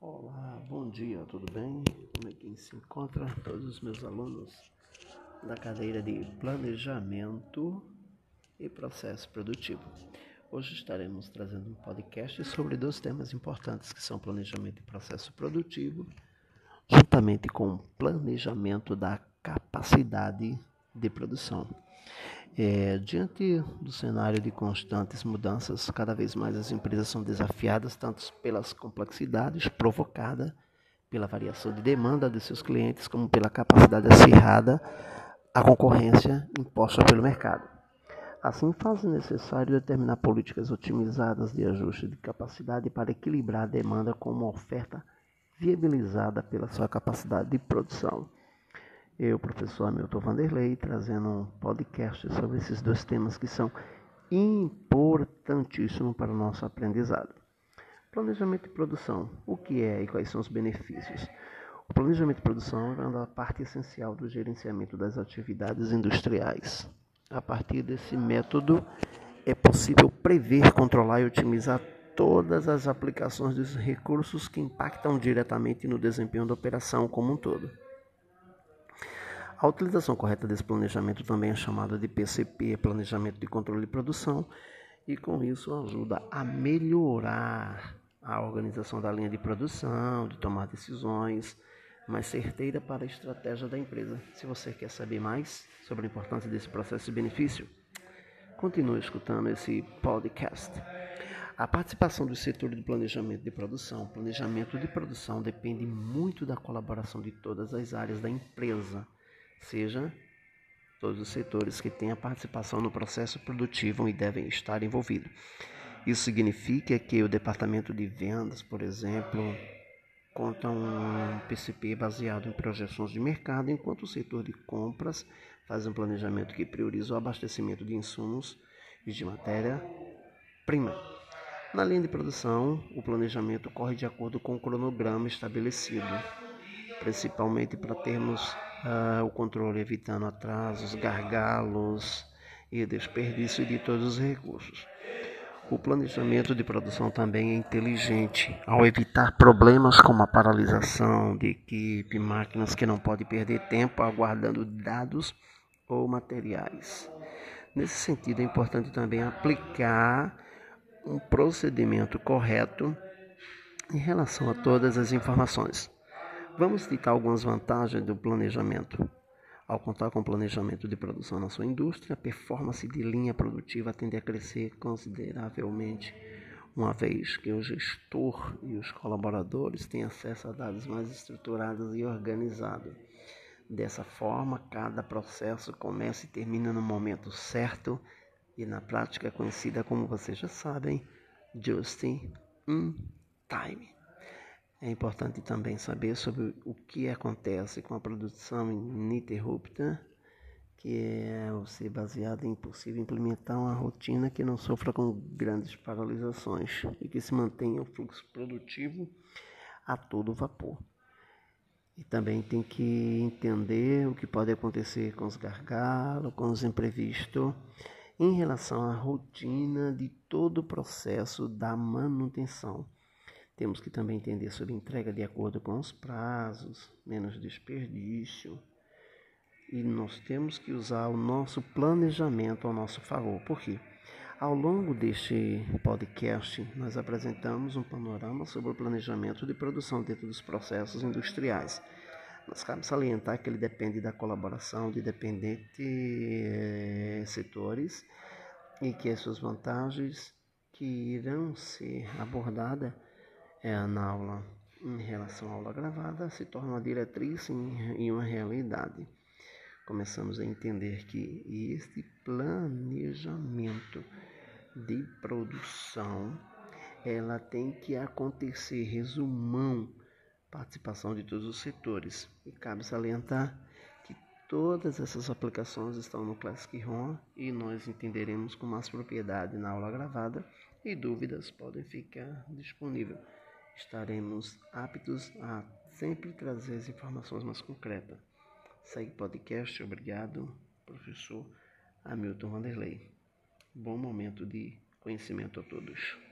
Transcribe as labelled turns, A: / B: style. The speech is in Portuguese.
A: Olá, bom dia, tudo bem? Como é que se encontra todos os meus alunos da cadeira de Planejamento e Processo Produtivo? Hoje estaremos trazendo um podcast sobre dois temas importantes que são planejamento e processo produtivo, juntamente com o planejamento da capacidade de produção. É, diante do cenário de constantes mudanças, cada vez mais as empresas são desafiadas tanto pelas complexidades provocadas pela variação de demanda de seus clientes, como pela capacidade acirrada à concorrência imposta pelo mercado. Assim, faz necessário determinar políticas otimizadas de ajuste de capacidade para equilibrar a demanda com uma oferta viabilizada pela sua capacidade de produção. Eu, professor Hamilton Vanderlei, trazendo um podcast sobre esses dois temas que são importantíssimos para o nosso aprendizado. Planejamento e produção. O que é e quais são os benefícios? O planejamento e produção é uma parte essencial do gerenciamento das atividades industriais. A partir desse método, é possível prever, controlar e otimizar todas as aplicações dos recursos que impactam diretamente no desempenho da operação como um todo. A utilização correta desse planejamento também é chamada de PCP, Planejamento de Controle de Produção, e com isso ajuda a melhorar a organização da linha de produção, de tomar decisões mais certeira para a estratégia da empresa. Se você quer saber mais sobre a importância desse processo e benefício, continue escutando esse podcast. A participação do setor de planejamento de produção. Planejamento de produção depende muito da colaboração de todas as áreas da empresa seja todos os setores que têm a participação no processo produtivo e devem estar envolvidos. Isso significa que o departamento de vendas, por exemplo, conta um PCP baseado em projeções de mercado, enquanto o setor de compras faz um planejamento que prioriza o abastecimento de insumos e de matéria-prima. Na linha de produção, o planejamento corre de acordo com o cronograma estabelecido, principalmente para termos uh, o controle evitando atrasos, gargalos e desperdício de todos os recursos. O planejamento de produção também é inteligente, ao evitar problemas como a paralisação de equipe, máquinas que não podem perder tempo aguardando dados ou materiais. Nesse sentido, é importante também aplicar um procedimento correto em relação a todas as informações. Vamos citar algumas vantagens do planejamento. Ao contar com planejamento de produção na sua indústria, a performance de linha produtiva tende a crescer consideravelmente, uma vez que o gestor e os colaboradores têm acesso a dados mais estruturados e organizados. Dessa forma, cada processo começa e termina no momento certo e na prática é conhecida como vocês já sabem, just in time. É importante também saber sobre o que acontece com a produção ininterrupta, que é ser baseado em possível implementar uma rotina que não sofra com grandes paralisações e que se mantenha o fluxo produtivo a todo vapor. E também tem que entender o que pode acontecer com os gargalos, com os imprevistos, em relação à rotina de todo o processo da manutenção temos que também entender sobre entrega de acordo com os prazos, menos desperdício. E nós temos que usar o nosso planejamento ao nosso favor. Por quê? Ao longo deste podcast, nós apresentamos um panorama sobre o planejamento de produção dentro dos processos industriais. Nós cabe salientar que ele depende da colaboração de dependentes eh, setores e que as suas vantagens que irão ser abordadas é, na aula em relação à aula gravada se torna uma diretriz e uma realidade. Começamos a entender que este planejamento de produção ela tem que acontecer, resumão, participação de todos os setores. E cabe salientar que todas essas aplicações estão no Classic ROM e nós entenderemos com mais propriedade na aula gravada e dúvidas podem ficar disponíveis estaremos aptos a sempre trazer as informações mais concretas. Segue podcast, obrigado, professor Hamilton Vanderlei. Bom momento de conhecimento a todos.